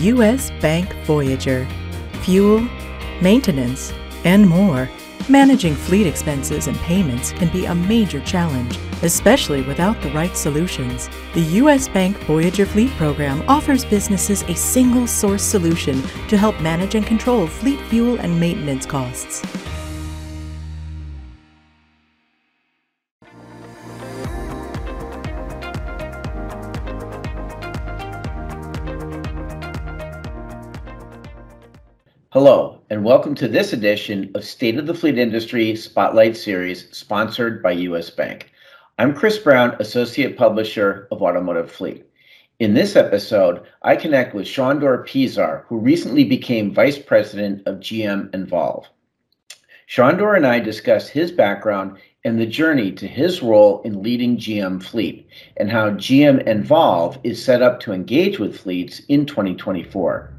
U.S. Bank Voyager. Fuel, maintenance, and more. Managing fleet expenses and payments can be a major challenge, especially without the right solutions. The U.S. Bank Voyager Fleet Program offers businesses a single source solution to help manage and control fleet fuel and maintenance costs. Hello, and welcome to this edition of State of the Fleet Industry Spotlight Series, sponsored by U.S. Bank. I'm Chris Brown, Associate Publisher of Automotive Fleet. In this episode, I connect with Sandor Piszar, who recently became Vice President of GM Envolve. Sandor and I discuss his background and the journey to his role in leading GM Fleet, and how GM Envolve is set up to engage with fleets in 2024.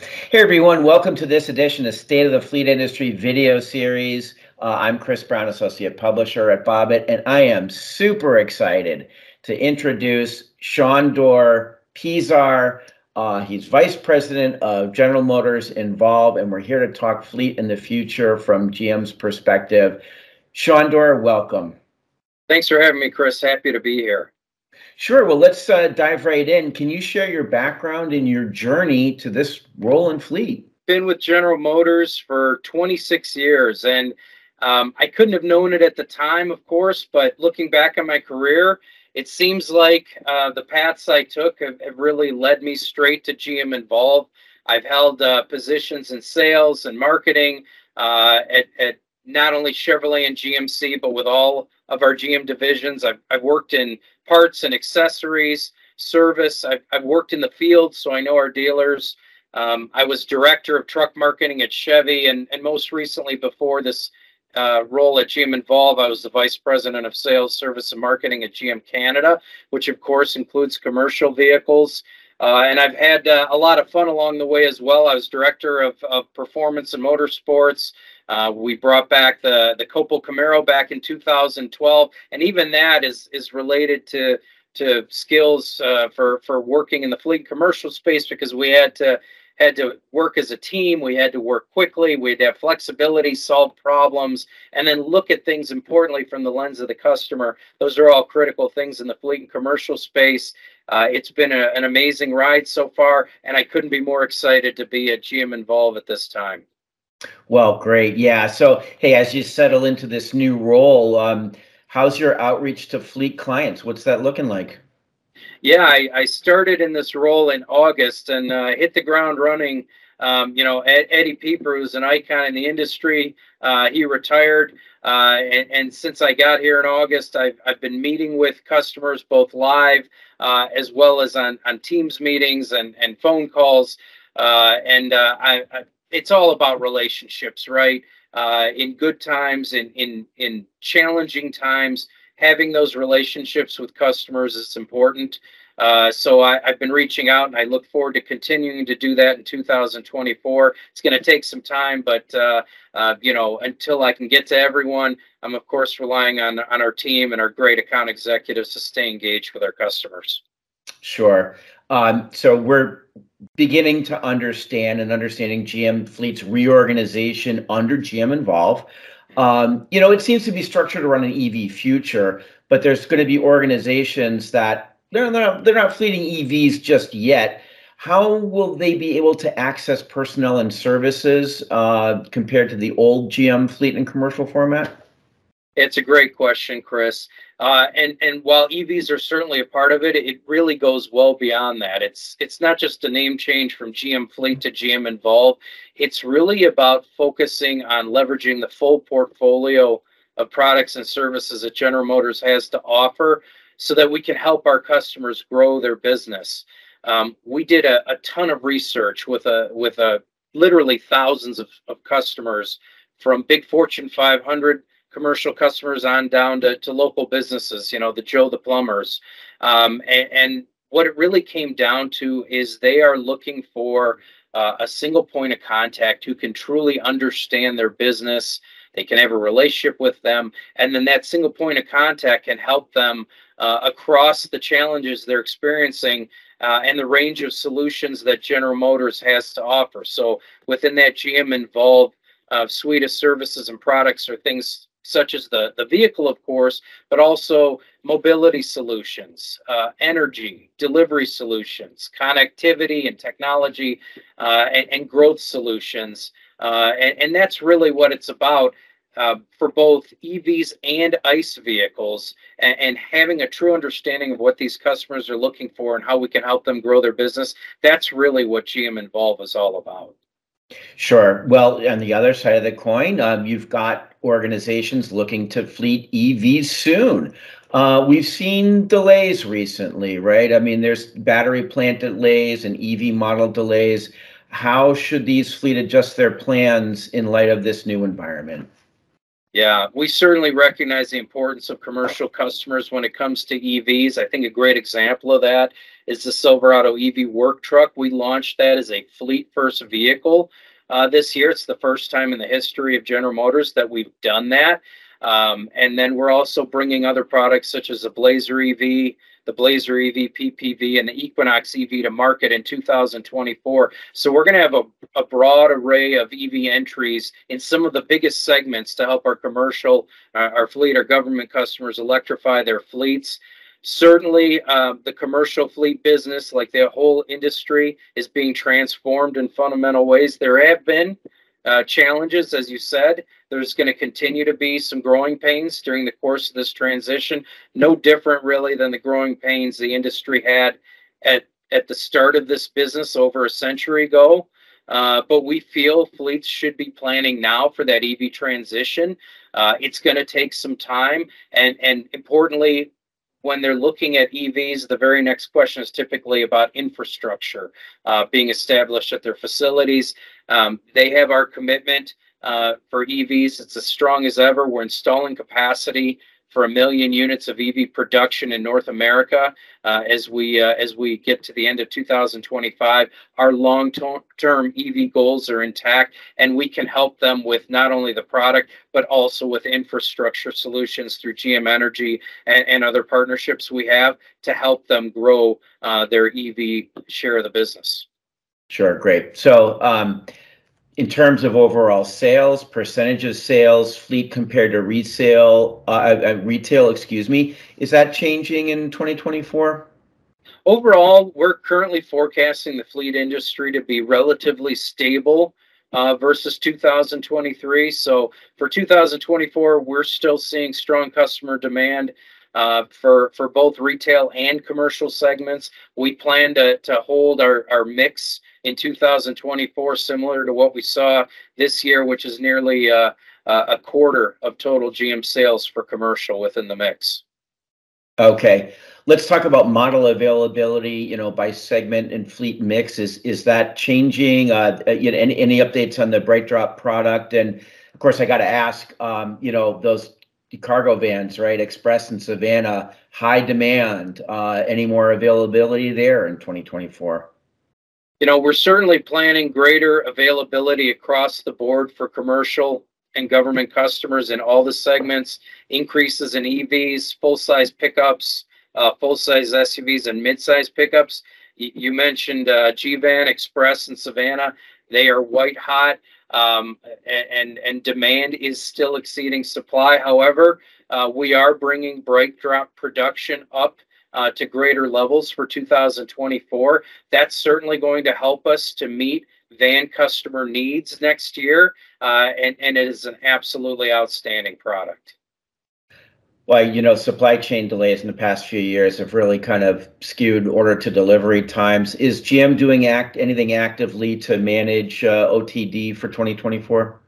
Hey everyone, welcome to this edition of State of the Fleet Industry video series. Uh, I'm Chris Brown, Associate Publisher at Bobbitt, and I am super excited to introduce Sandor Piszar. Uh, he's Vice President of General Motors Envolve, and we're here to talk fleet in the future from GM's perspective. Sandor, welcome. Thanks for having me, Chris. Happy to be here. Sure. Well, let's uh, dive right in. Can you share your background and your journey to this role in fleet? Been with General Motors for 26 years, and um, I couldn't have known it at the time, of course, but looking back on my career, it seems like uh, the paths I took have, have, really led me straight to GM Envolve. I've held uh, positions in sales and marketing uh, at, at not only Chevrolet and GMC, but with all of our GM divisions. I've, I've worked in parts and accessories, service. I've, I've worked in the field, so I know our dealers. Um, I was director of truck marketing at Chevy, and, and most recently, before this uh, role at GM Envolve, I was the vice president of sales, service, and marketing at GM Canada, which of course includes commercial vehicles. Uh, and I've had uh, a lot of fun along the way as well. I was director of, of performance and motorsports. Uh, we brought back the the COPO Camaro back in 2012, and even that is is related to to skills uh, for for working in the fleet commercial space because we had to had to work as a team. We had to work quickly. We had to have flexibility, solve problems, and then look at things importantly from the lens of the customer. Those are all critical things in the fleet and commercial space. Uh, it's been a, an amazing ride so far, and I couldn't be more excited to be at GM Envolve at this time. Well, great. Yeah. So, hey, as you settle into this new role, um, how's your outreach to fleet clients? What's that looking like? Yeah, I, I started in this role in August and uh, hit the ground running. Um, you know, Ed, Eddie Peper, who's an icon in the industry, uh, he retired. Uh, and, and, since I got here in August, I've, I've been meeting with customers both live uh, as well as on, on Teams meetings and, and phone calls. Uh, and uh, I, I, it's all about relationships, right? Uh, in good times, in in in challenging times, having those relationships with customers is important. Uh, so I, have been reaching out, and I look forward to continuing to do that in 2024. It's going to take some time, but uh, uh, you know, until I can get to everyone, I'm of course relying on on our team and our great account executives to stay engaged with our customers. Sure. Um, so we're beginning to understand and understanding GM Fleet's reorganization under GM Envolve. Um, you know, it seems to be structured around an EV future, but there's going to be organizations that they're not, they're not fleeting EVs just yet. How will they be able to access personnel and services uh, compared to the old GM fleet and commercial format? It's a great question, Chris. Uh, and and while EVs are certainly a part of it, it really goes well beyond that. It's it's not just a name change from GM Fleet to GM Envolve. It's really about focusing on leveraging the full portfolio of products and services that General Motors has to offer, so that we can help our customers grow their business. Um, we did a, a ton of research with a with a literally thousands of, of customers from big Fortune 500 commercial customers on down to, to local businesses, you know, the Joe the plumbers. Um, and, and, what it really came down to is they are looking for uh, a single point of contact who can truly understand their business. They can have a relationship with them. And then that single point of contact can help them uh, across the challenges they're experiencing uh, and the range of solutions that General Motors has to offer. So within that GM Envolve uh, suite of services and products are things such as the, the vehicle, of course, but also mobility solutions, uh, energy, delivery solutions, connectivity and technology, uh, and, and, growth solutions. Uh, and, and, that's really what it's about. Uh, for both EVs and ICE vehicles, and, and, having a true understanding of what these customers are looking for and how we can help them grow their business. That's really what GM Envolve is all about. Sure. Well, on the other side of the coin, um, you've got organizations looking to fleet EVs soon. Uh, we've seen delays recently, right? I mean, there's battery plant delays and EV model delays. How should these fleet adjust their plans in light of this new environment? Yeah, we certainly recognize the importance of commercial customers when it comes to EVs. I think a great example of that is the Silverado EV work truck. We launched that as a fleet first vehicle uh, this year. It's the first time in the history of General Motors that we've done that. Um, and then we're also bringing other products such as the Blazer EV, the Blazer EV PPV, and the Equinox EV to market in 2024. So we're going to have a, a broad array of EV entries in some of the biggest segments to help our commercial, uh, our fleet, our government customers electrify their fleets. Certainly, uh, the commercial fleet business, like the whole industry, is being transformed in fundamental ways. There have been uh, challenges, as you said. There's going to continue to be some growing pains during the course of this transition. No different, really, than the growing pains the industry had at at the start of this business over a century ago. Uh, but we feel fleets should be planning now for that EV transition. Uh, it's going to take some time, and and importantly, when they're looking at EVs, the very next question is typically about infrastructure uh, being established at their facilities. Um, they have our commitment uh, for EVs. It's as strong as ever. We're installing capacity for a million units of EV production in North America uh, as we uh, as we get to the end of 2025. Our long-term EV goals are intact, and we can help them with not only the product but also with infrastructure solutions through GM Energy and, and other partnerships we have to help them grow uh, their EV share of the business. Sure, great. So. Um, in terms of overall sales, percentage of sales, fleet compared to resale, uh, uh, uh retail, excuse me, is that changing in 2024? Overall, we're currently forecasting the fleet industry to be relatively stable uh, versus 2023. So for 2024, we're still seeing strong customer demand uh, for for both retail and commercial segments. We plan to to hold our our mix in 2024 similar to what we saw this year, which is nearly uh, a quarter of total GM sales for commercial within the mix. Okay. Let's talk about model availability, you know, by segment and fleet mix. Is is that changing? Uh, you know, any, any updates on the BrightDrop product? And of course, I got to ask, um, you know, those cargo vans, right? Express and Savana, high demand. Uh, any more availability there in 2024? You know, we're certainly planning greater availability across the board for commercial and government customers in all the segments, increases in EVs, full size pickups, uh, full size SUVs, and mid size pickups. Y- you mentioned uh, G Van, Express, and Savana. They are white hot um, and and demand is still exceeding supply. However, uh, we are bringing BrightDrop production up uh, to greater levels for 2024. That's certainly going to help us to meet van customer needs next year, uh, and and it is an absolutely outstanding product. Well, you know, supply chain delays in the past few years have really kind of skewed order to delivery times. Is GM doing act anything actively to manage uh, OTD for 2024?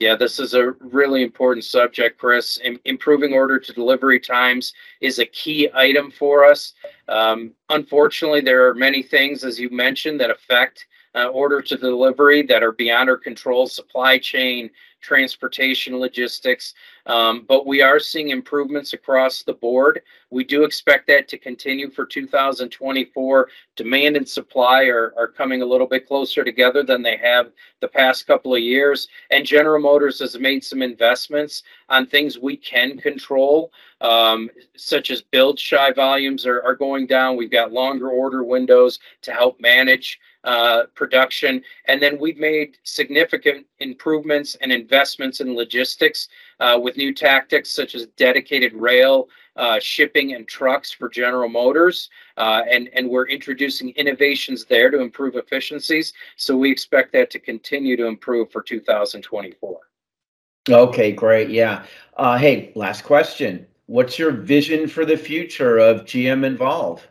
Yeah, this is a really important subject, Chris. I- improving order to delivery times is a key item for us. Um, unfortunately, there are many things, as you mentioned, that affect uh, order to delivery that are beyond our control supply chain, transportation logistics. Um, but we are seeing improvements across the board. We do expect that to continue for 2024. Demand and supply are, are coming a little bit closer together than they have the past couple of years. And General Motors has made some investments on things we can control, um, such as build shy volumes are, are going down. We've got longer order windows to help manage uh, production. And then we've made significant improvements and investments in logistics uh, with new tactics such as dedicated rail, uh, shipping, and trucks for General Motors. Uh, and, and we're introducing innovations there to improve efficiencies. So we expect that to continue to improve for 2024. Okay, great. Yeah. Uh, hey, last question. What's your vision for the future of GM Envolve?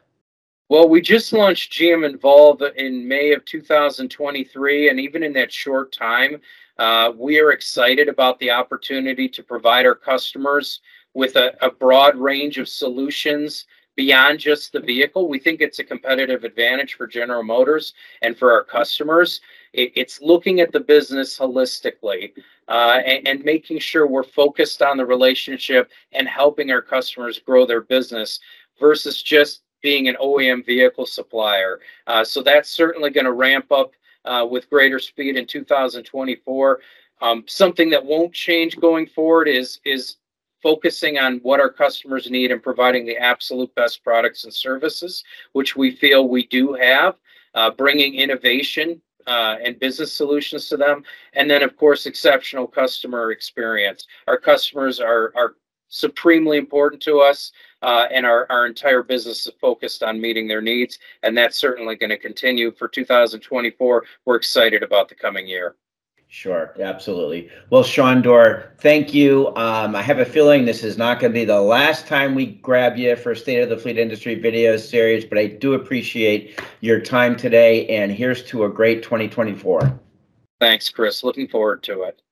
Well, we just launched GM Envolve in May of 2023, and even in that short time, uh, we are excited about the opportunity to provide our customers with a, a broad range of solutions beyond just the vehicle. We think it's a competitive advantage for General Motors and for our customers. It, it's looking at the business holistically uh, and, and, making sure we're focused on the relationship and helping our customers grow their business versus just being an OEM vehicle supplier. Uh, so that's certainly going to ramp up uh, with greater speed in 2024. Um, something that won't change going forward is is focusing on what our customers need and providing the absolute best products and services, which we feel we do have. Uh, bringing innovation uh, and business solutions to them, and then of course exceptional customer experience. Our customers are are supremely important to us, uh, and our, our entire business is focused on meeting their needs, and that's certainly going to continue for 2024. We're excited about the coming year. Sure, absolutely. Well, Sandor, thank you. Um, I have a feeling this is not going to be the last time we grab you for State of the Fleet Industry video series, but I do appreciate your time today, and here's to a great 2024. Thanks, Chris. Looking forward to it.